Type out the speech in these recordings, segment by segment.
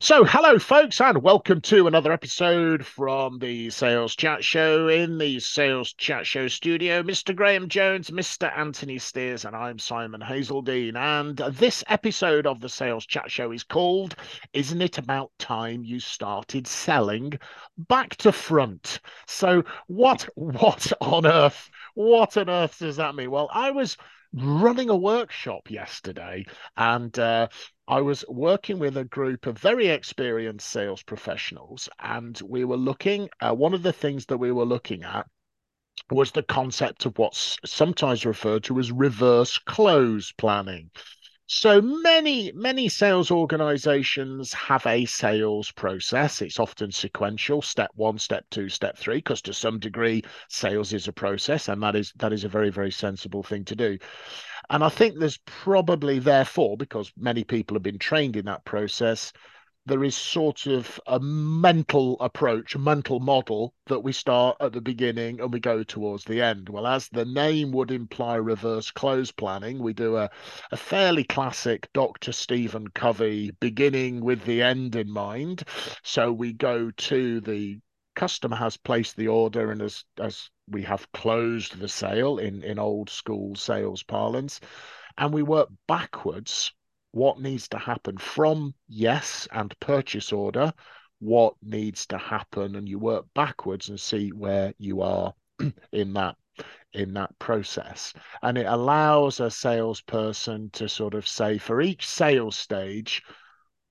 So, hello, folks, and welcome to another episode from the Sales Chat Show in the Sales Chat Show studio. Mr. Graham Jones, Mr. Anthony Steers, and I'm Simon Hazeldine. And this episode of the Sales Chat Show is called Isn't It About Time You Started Selling Back to Front? So, what, what on earth, what on earth does that mean? Well, I was running a workshop yesterday and uh, I was working with a group of very experienced sales professionals, and we were looking. Uh, one of the things that we were looking at was the concept of what's sometimes referred to as reverse close planning. So many, many sales organizations have a sales process. It's often sequential, step one, step two, step three, because to some degree, sales is a process, and that is that is a very, very sensible thing to do. And I think there's probably, therefore, because many people have been trained in that process, there is sort of a mental approach, a mental model that we start at the beginning and we go towards the end. Well, as the name would imply, reverse close planning, we do a, a fairly classic Dr. Stephen Covey beginning with the end in mind. So we go to the customer has placed the order and as as we have closed the sale in in old school sales parlance and we work backwards what needs to happen from yes and purchase order what needs to happen and you work backwards and see where you are in that in that process. And it allows a salesperson to sort of say for each sales stage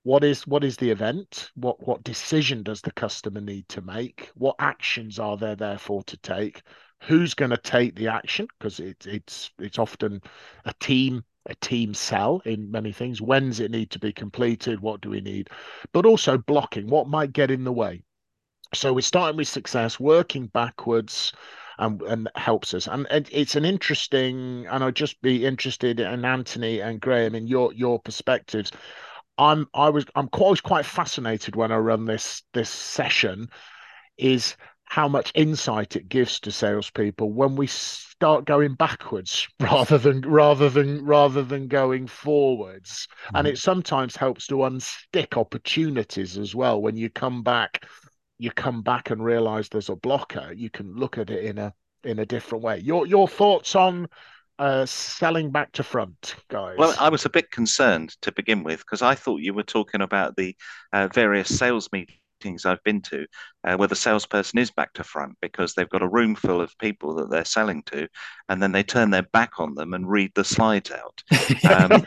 what is what is the event? What what decision does the customer need to make? What actions are there therefore to take? Who's going to take the action? Because it, it's it's often a team a team sell in many things. When's it need to be completed? What do we need? But also blocking what might get in the way? So we're starting with success working backwards and, and helps us. And, and it's an interesting and i'd just be interested in anthony and graham in your your perspectives. I'm I was I'm always quite fascinated when I run this this session is how much insight it gives to salespeople when we start going backwards rather than rather than rather than going forwards. Mm-hmm. And it sometimes helps to unstick opportunities as well. When you come back, you come back and realize there's a blocker, you can look at it in a in a different way. Your your thoughts on uh, selling back to front, guys? Well, I was a bit concerned to begin with because I thought you were talking about the uh, various sales meetings I've been to uh, where the salesperson is back to front because they've got a room full of people that they're selling to, and then they turn their back on them and read the slides out. Um,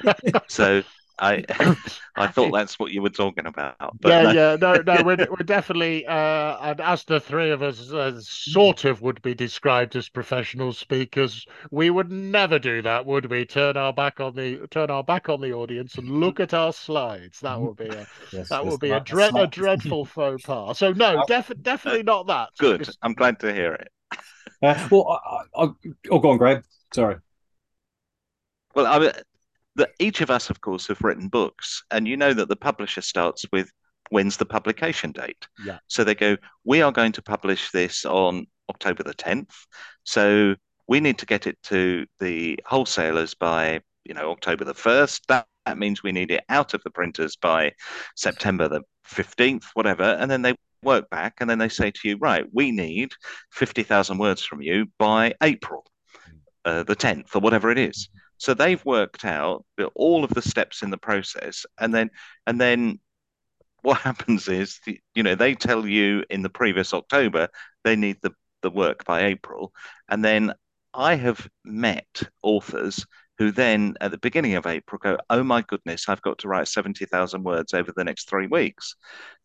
so I I thought that's what you were talking about. yeah, no. yeah, no, no, we're, we're definitely, uh, and as the three of us uh, sort of would be described as professional speakers, we would never do that, would we? Turn our back on the turn our back on the audience and look at our slides. That would be a yes, that would be a, dread, a dreadful faux pas. So no, def- definitely not that. Good. I'm glad to hear it. Uh, well, I, I, oh, go on, Graham. Sorry. Well, I mean, that each of us, of course, have written books, and you know that the publisher starts with when's the publication date. Yeah. So they go, we are going to publish this on October the 10th. So we need to get it to the wholesalers by, you know, October the 1st. That, that means we need it out of the printers by September the 15th, whatever. And then they work back and then they say to you, right, we need 50,000 words from you by April hmm. uh, the 10th or whatever it is. So they've worked out all of the steps in the process, and then and then what happens is, you know, they tell you in the previous October they need the the work by April, and then I have met authors who then at the beginning of April go, "Oh my goodness, I've got to write seventy thousand words over the next three weeks,"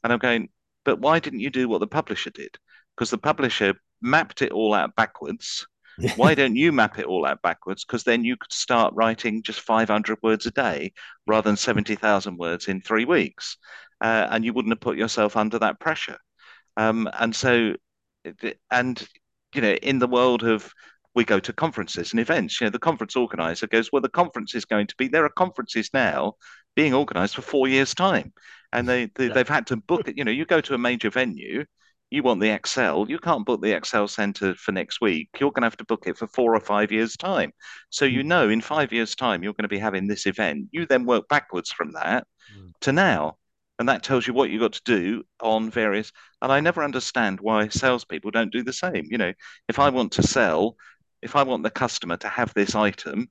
and I'm going, "But why didn't you do what the publisher did?" Because the publisher mapped it all out backwards why don't you map it all out backwards? Because then you could start writing just 500 words a day rather than 70,000 words in three weeks. Uh, and you wouldn't have put yourself under that pressure. Um, and so, and you know, in the world of we go to conferences and events, you know, the conference organizer goes, well, the conference is going to be, there are conferences now being organized for four years' time. And they, they, have had to book it. You know, you go to a major venue, you want the Excel, you can't book the Excel Center for next week. You're going to have to book it for four or five years' time. So you mm. know in five years' time, you're going to be having this event. You then work backwards from that mm. to now. And that tells you what you've got to do on various. And I never understand why salespeople don't do the same. You know, if I want to sell, if I want the customer to have this item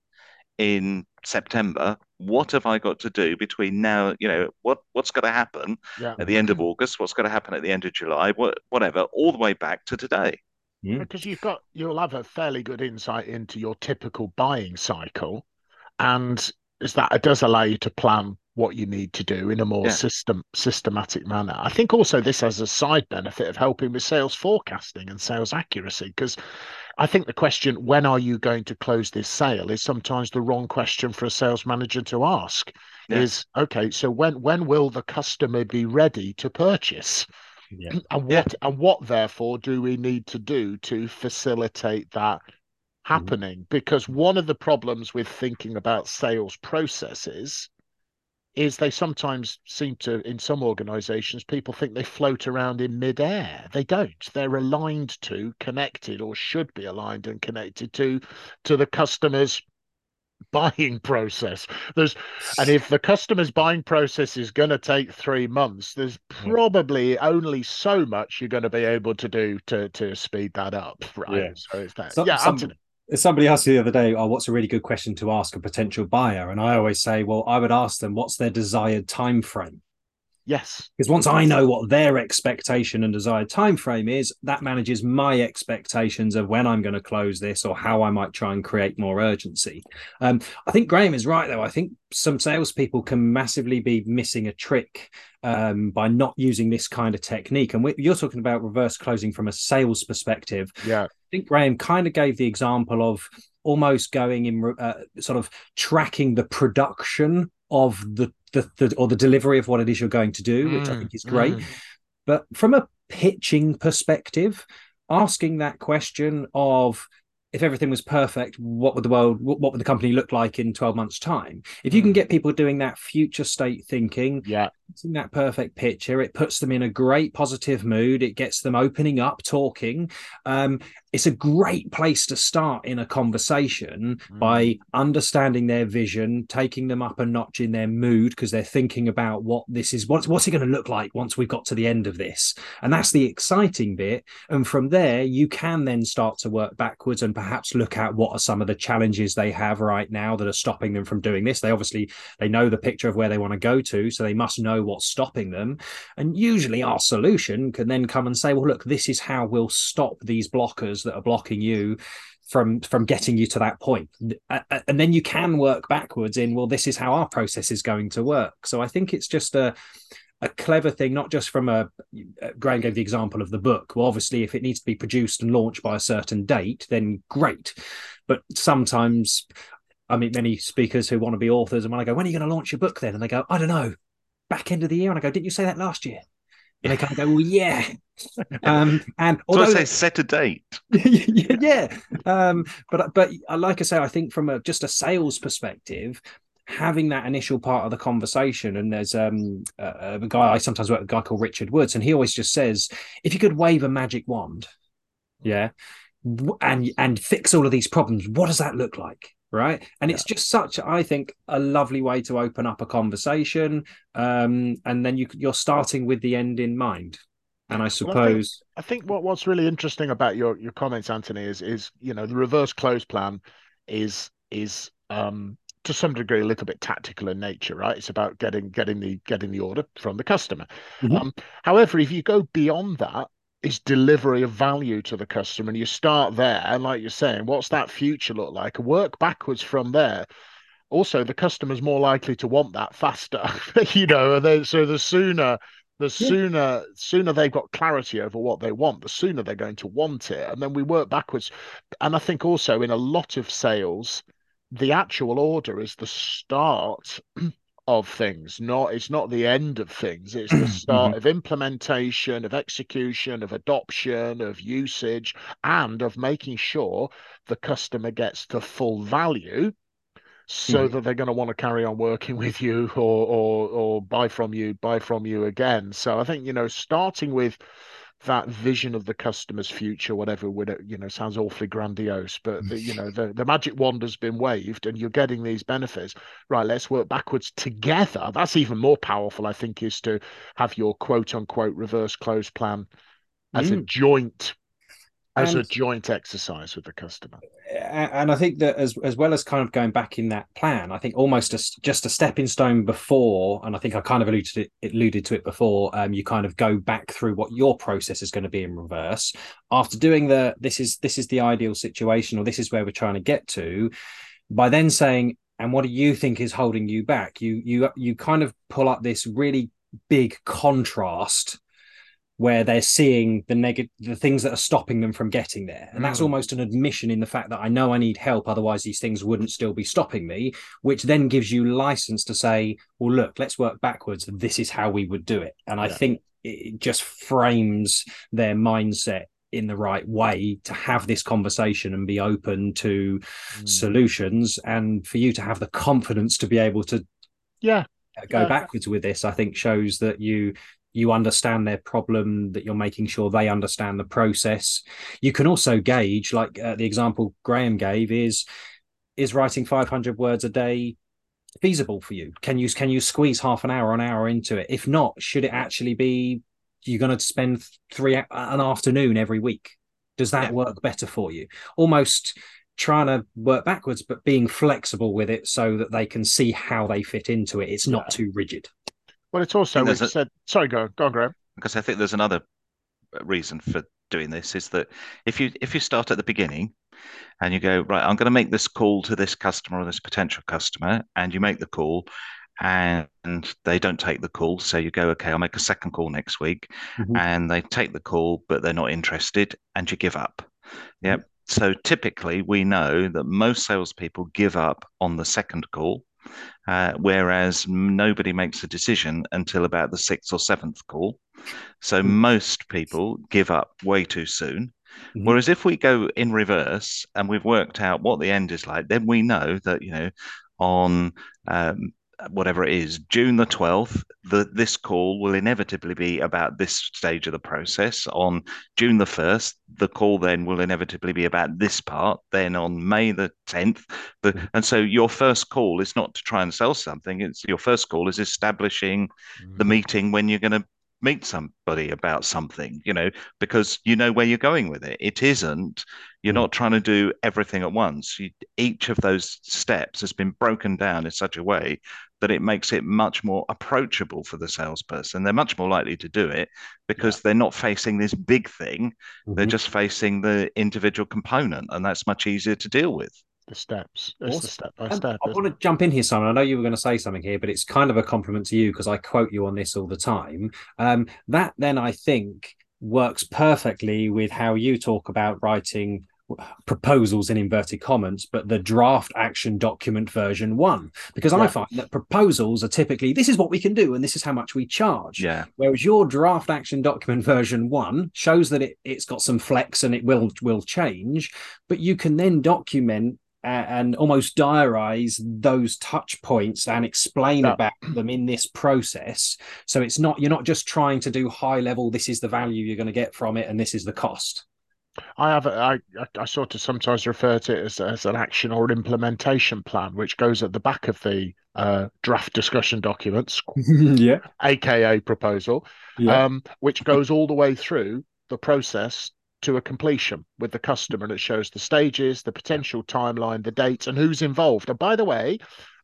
in September, what have I got to do between now? You know, what what's going to happen yeah. at the end of August? What's going to happen at the end of July? What whatever, all the way back to today. Because mm. you've got you'll have a fairly good insight into your typical buying cycle, and is that it does allow you to plan what you need to do in a more yeah. system systematic manner. I think also this has a side benefit of helping with sales forecasting and sales accuracy because I think the question when are you going to close this sale is sometimes the wrong question for a sales manager to ask. Yeah. Is okay, so when when will the customer be ready to purchase? Yeah. And what and what therefore do we need to do to facilitate that mm-hmm. happening? Because one of the problems with thinking about sales processes is they sometimes seem to, in some organizations, people think they float around in midair. They don't. They're aligned to, connected, or should be aligned and connected to, to the customer's buying process. There's, and if the customer's buying process is going to take three months, there's hmm. probably only so much you're going to be able to do to to speed that up, right? Yeah. So it's that. So, yeah, some, Anthony somebody asked you the other day, "Oh, what's a really good question to ask a potential buyer?" And I always say, "Well, I would ask them, what's their desired time frame?" Yes. Because once I know what their expectation and desired time frame is, that manages my expectations of when I'm going to close this or how I might try and create more urgency. Um, I think Graham is right, though. I think some salespeople can massively be missing a trick um, by not using this kind of technique. And we, you're talking about reverse closing from a sales perspective. Yeah. I think Graham kind of gave the example of almost going in uh, sort of tracking the production of the, the, the or the delivery of what it is you're going to do, mm, which I mm, think is great. Mm. But from a pitching perspective, asking that question of if everything was perfect, what would the world, what would the company look like in 12 months' time? If you can mm. get people doing that future state thinking, yeah, seeing that perfect picture, it puts them in a great positive mood. It gets them opening up, talking. Um, it's a great place to start in a conversation mm. by understanding their vision, taking them up a notch in their mood because they're thinking about what this is, what's what's it going to look like once we've got to the end of this, and that's the exciting bit. And from there, you can then start to work backwards and perhaps look at what are some of the challenges they have right now that are stopping them from doing this. They obviously they know the picture of where they want to go to, so they must know what's stopping them. And usually, our solution can then come and say, well, look, this is how we'll stop these blockers that are blocking you from from getting you to that point. And then you can work backwards in well this is how our process is going to work. So i think it's just a a clever thing not just from a graham gave the example of the book. Well obviously if it needs to be produced and launched by a certain date then great. But sometimes i meet many speakers who want to be authors and when i go when are you going to launch your book then? And they go i don't know back end of the year and i go didn't you say that last year and they kind of go, well, yeah. Um, and although so I say set a date, yeah. Um, but but like I say, I think from a just a sales perspective, having that initial part of the conversation, and there's um, a, a guy I sometimes work with, a guy called Richard Woods, and he always just says, if you could wave a magic wand, yeah, and and fix all of these problems, what does that look like? Right and yeah. it's just such i think a lovely way to open up a conversation um, and then you you're starting with the end in mind and i suppose well, I, think, I, think, what what's really interesting about your your comments anthony is is you know the reverse close plan is is um to some degree a little bit tactical in nature right it's about getting getting the getting the order from the customer mm-hmm. um, however if you go beyond that is delivery of value to the customer. And you start there, and like you're saying, what's that future look like? Work backwards from there. Also, the customer's more likely to want that faster, you know. And so the sooner, the sooner, yeah. sooner they've got clarity over what they want, the sooner they're going to want it. And then we work backwards. And I think also in a lot of sales, the actual order is the start of things not it's not the end of things it's the start mm-hmm. of implementation of execution of adoption of usage and of making sure the customer gets the full value so mm. that they're going to want to carry on working with you or or or buy from you buy from you again so i think you know starting with that vision of the customer's future whatever would it you know sounds awfully grandiose but the, you know the, the magic wand has been waved and you're getting these benefits. Right let's work backwards together. That's even more powerful i think is to have your quote unquote reverse close plan as mm. a joint as and, a joint exercise with the customer. And i think that as as well as kind of going back in that plan i think almost a, just a stepping stone before and i think i kind of alluded to it, alluded to it before um, you kind of go back through what your process is going to be in reverse. After doing the this is this is the ideal situation or this is where we're trying to get to by then saying and what do you think is holding you back? You you you kind of pull up this really big contrast where they're seeing the negative the things that are stopping them from getting there and that's mm. almost an admission in the fact that i know i need help otherwise these things wouldn't still be stopping me which then gives you license to say well look let's work backwards this is how we would do it and yeah. i think it just frames their mindset in the right way to have this conversation and be open to mm. solutions and for you to have the confidence to be able to yeah go yeah. backwards with this i think shows that you you understand their problem that you're making sure they understand the process. You can also gauge like uh, the example graham gave is is writing 500 words a day feasible for you? Can you can you squeeze half an hour an hour into it? If not should it actually be you're going to spend three an afternoon every week? Does that yeah. work better for you? Almost trying to work backwards but being flexible with it so that they can see how they fit into it. It's not yeah. too rigid well, it's also we a, said. Sorry, go go on, Graham. Because I think there's another reason for doing this is that if you if you start at the beginning and you go right, I'm going to make this call to this customer or this potential customer, and you make the call, and they don't take the call. So you go, okay, I'll make a second call next week. Mm-hmm. And they take the call, but they're not interested, and you give up. Yep. Mm-hmm. So typically, we know that most salespeople give up on the second call uh, whereas nobody makes a decision until about the sixth or seventh call. So mm-hmm. most people give up way too soon. Mm-hmm. Whereas if we go in reverse and we've worked out what the end is like, then we know that you know on um, whatever it is, June the 12th, the, this call will inevitably be about this stage of the process. On June the 1st, the call then will inevitably be about this part. Then on May the 10th, the, mm-hmm. and so your first call is not to try and sell something. It's your first call is establishing mm-hmm. the meeting when you're going to meet somebody about something, you know, because you know where you're going with it. It isn't, you're mm. not trying to do everything at once. You, each of those steps has been broken down in such a way that it makes it much more approachable for the salesperson. They're much more likely to do it because yeah. they're not facing this big thing. Mm-hmm. They're just facing the individual component, and that's much easier to deal with the steps. It's awesome. the step by step. I want to jump in here, Simon. I know you were going to say something here, but it's kind of a compliment to you because I quote you on this all the time. Um, that then I think works perfectly with how you talk about writing proposals in inverted commas, but the draft action document version one. Because yeah. I find that proposals are typically this is what we can do and this is how much we charge. Yeah. Whereas your draft action document version one shows that it, it's got some flex and it will will change, but you can then document and almost diarize those touch points and explain about them in this process so it's not you're not just trying to do high level this is the value you're going to get from it and this is the cost I have I, I sort of sometimes refer to it as, as an action or implementation plan, which goes at the back of the uh, draft discussion documents, yeah, aka proposal, yeah. um, which goes all the way through the process to a completion with the customer and it shows the stages, the potential timeline, the dates, and who's involved. And by the way,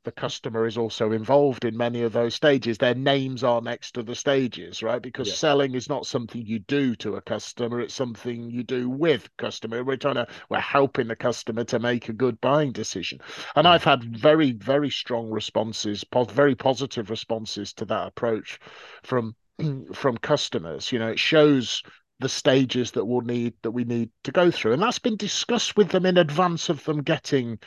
the customer is also involved in many of those stages. Their names are next to the stages, right? Because yeah. selling is not something you do to a customer, it's something you do with customer. We're trying to we're helping the customer to make a good buying decision. And mm. I've had very, very strong responses, very positive responses to that approach from from customers. You know, it shows the stages that we'll need that we need to go through and that's been discussed with them in advance of them getting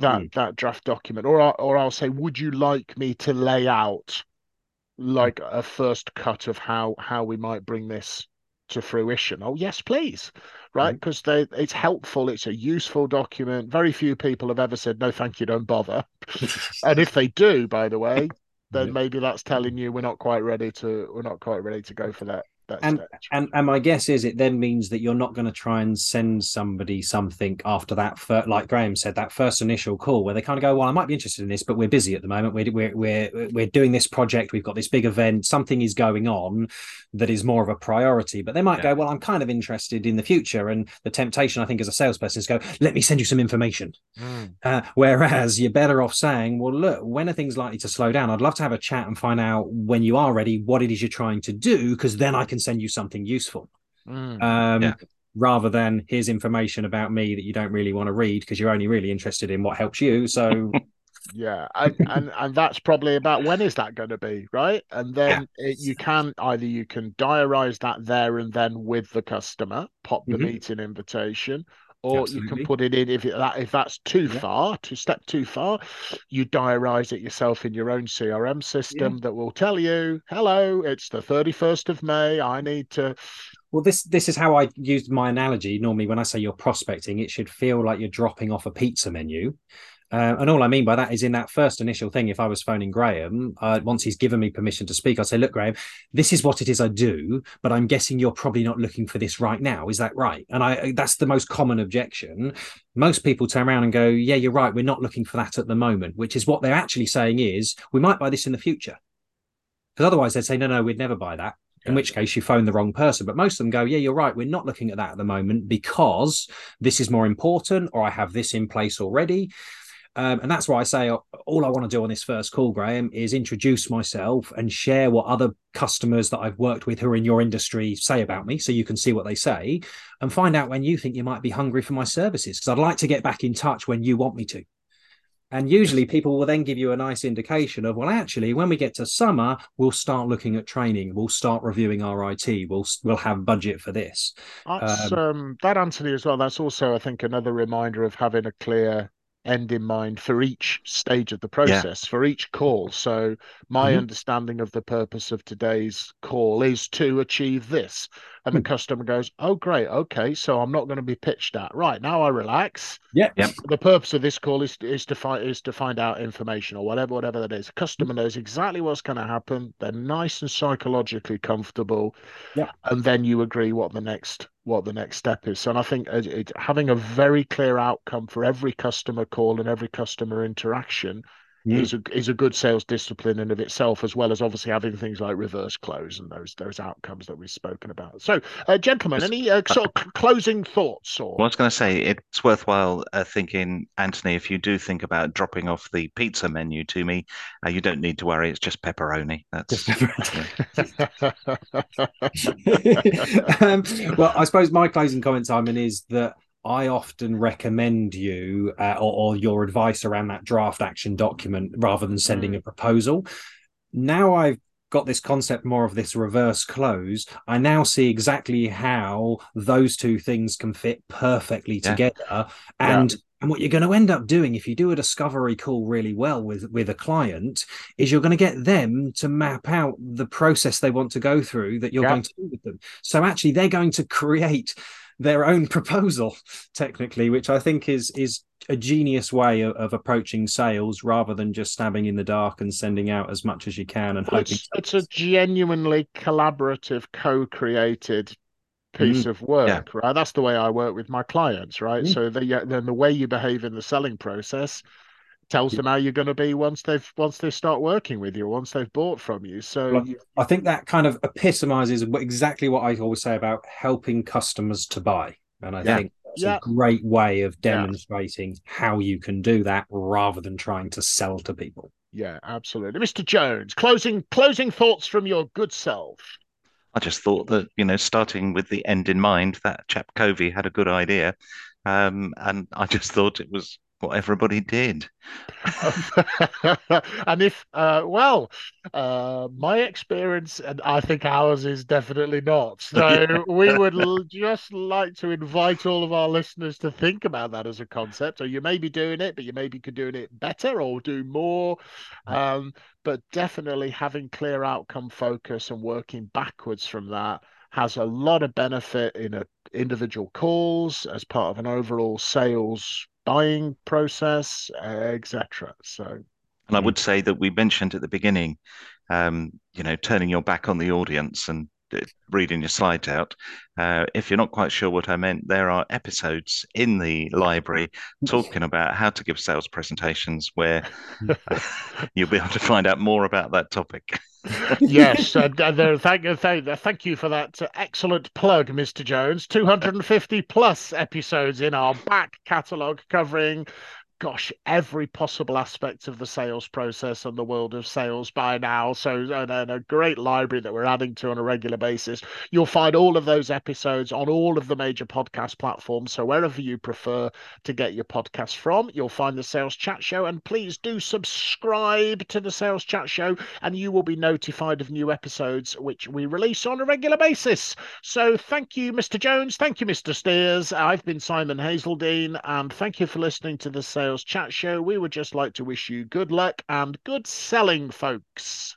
that mm. that draft document, or or I'll say, would you like me to lay out like a first cut of how how we might bring this to fruition? Oh yes, please. Right, because mm. they it's helpful. It's a useful document. Very few people have ever said no, thank you, don't bother. and if they do, by the way, then maybe that's telling you we're not quite ready to we're not quite ready to go for that and, and and my guess is it then means that you're not going to try and send somebody something after that like Graham said that first initial call where they kind of go well I might be interested in this but we're busy at the moment. We're we're we're, we're doing this project. We've got this big event. Something is going on that is more of a priority. But they might yeah. go well I'm kind of interested in the future. And the temptation I think as a salesperson is go let me send you some information. Mm. uh, whereas you're better off saying well look when are things likely to slow down? I'd love to have a chat and find out when you are ready what it is you're trying to do because then I can send you something useful. Mm, um, yeah. Rather than here's information about me that you don't really want to read because you're only really interested in what helps you. So yeah and, and and that's probably about when is that going to be right and then yeah. it, you can either you can diarize that there and then with the customer pop the mm-hmm. meeting invitation or Absolutely. you can put it in if it, that if that's too yeah. far, to step too far, you diarize it yourself in your own CRM system yeah. that will tell you, "Hello, it's the thirty first of May. I need to." Well, this this is how I use my analogy. Normally, when I say you're prospecting, it should feel like you're dropping off a pizza menu. Uh, and all I mean by that is in that first initial thing, if I was phoning Graham, uh, once he's given me permission to speak, I'd say, Look, Graham, this is what it is I do, but I'm guessing you're probably not looking for this right now. Is that right? And I that's the most common objection. Most people turn around and go, Yeah, you're right. We're not looking for that at the moment, which is what they're actually saying is, We might buy this in the future. Because otherwise they'd say, No, no, we'd never buy that in which case you phone the wrong person. But most of them go, yeah, you're right. We're not looking at that at the moment because this is more important, or I have this in place already. Um, and that's why I say uh, all I want to do on this first call, Graham, is introduce myself and share what other customers that I've worked with who are in your industry say about me so you can see what they say and find out when you think you might be hungry for my services. Because I'd like to get back in touch when you want me to. And usually people will then give you a nice indication of, well, actually, when we get to summer, we'll start looking at training. We'll start reviewing our IT. We'll we'll have budget for this. That's um, um, that, Anthony, as well. That's also, I think, another reminder of having a clear end in mind for each stage of the process, yeah. for each call. So, my mm-hmm. understanding of the purpose of today's call is to achieve this. And the hmm. customer goes, Oh, great. Okay. So, I'm not going to be pitched at. Right. Now I relax. Yeah. Yep. The purpose of this call is, is to find is to find out information or whatever, whatever that is. The customer knows exactly what's going to happen. They're nice and psychologically comfortable. Yeah. And then you agree what the next what the next step is. And I think it, it, having a very clear outcome for every customer call and every customer interaction mm. is a is a good sales discipline in of itself, as well as obviously having things like reverse close and those those outcomes that we've spoken about. So, uh, gentlemen, any uh, sort of closing thoughts? Or well, I was going to say it's worthwhile uh, thinking, Anthony, if you do think about dropping off the pizza menu to me, uh, you don't need to worry. It's just pepperoni. That's um, well, I suppose my closing comment, Simon, is that I often recommend you uh, or, or, your advice around that draft action document rather than sending mm. a proposal. Now I've got this concept more of this reverse close, I now see exactly how those two things can fit perfectly yeah. together. And yeah. And what you're going to end up doing if you do a discovery call really well with with a client is you're going to get them to map out the process they want to go through that you're yeah. going to do with them. So actually they're going to create their own proposal technically which i think is is a genius way of, of, approaching sales rather than just stabbing in the dark and sending out as much as you can and hoping it's, it's a genuinely collaborative co-created piece mm, of work yeah. right that's the way i work with my clients right mm. so the, then the way you behave in the selling process tells them how you're going to be once they've once they start working with you once they've bought from you so well, i think that kind of epitomizes exactly what i always say about helping customers to buy and i yeah. think it's yeah. a great way of demonstrating yeah. how you can do that rather than trying to sell to people yeah absolutely mr jones closing closing thoughts from your good self I just thought that, you know, starting with the end in mind, that chap Covey had a good idea. Um, and I just thought it was what everybody did. and if, uh, well, uh, my experience, and I think ours is definitely not. So we would l- just like to invite all of our listeners to think about that as a concept. So you may be doing it, but you maybe could doing it better or do more. Um, but definitely having clear outcome focus and working backwards from that has a lot of benefit in a individual calls as part of an overall sales buying process, uh, etc. So, and I would say that we mentioned at the beginning, um, you know, turning your back on the audience and reading your slides out. Uh, if you're not quite sure what I meant, there are episodes in the library talking about how to give sales presentations where you'll be able to find out more about that topic. yes, uh, thank, thank, thank you for that excellent plug, Mr. Jones. 250 plus episodes in our back catalogue covering gosh, every possible aspect of the sales process and the world of sales by now. So, and, and, a great library that we're adding to on a regular basis. You'll find all of those episodes on all of the major podcast platforms. So, wherever you prefer to get your podcast from, you'll find the Sales Chat Show. And please do subscribe to the Sales Chat Show, and you will be notified of new episodes which we release on a regular basis. So, thank you, Mr. Jones. Thank you, Mr. Steers. I've been Simon Hazeldine, and thank you for listening to the Sales Sales Chat Show. We would just like to wish you good luck and good selling, folks.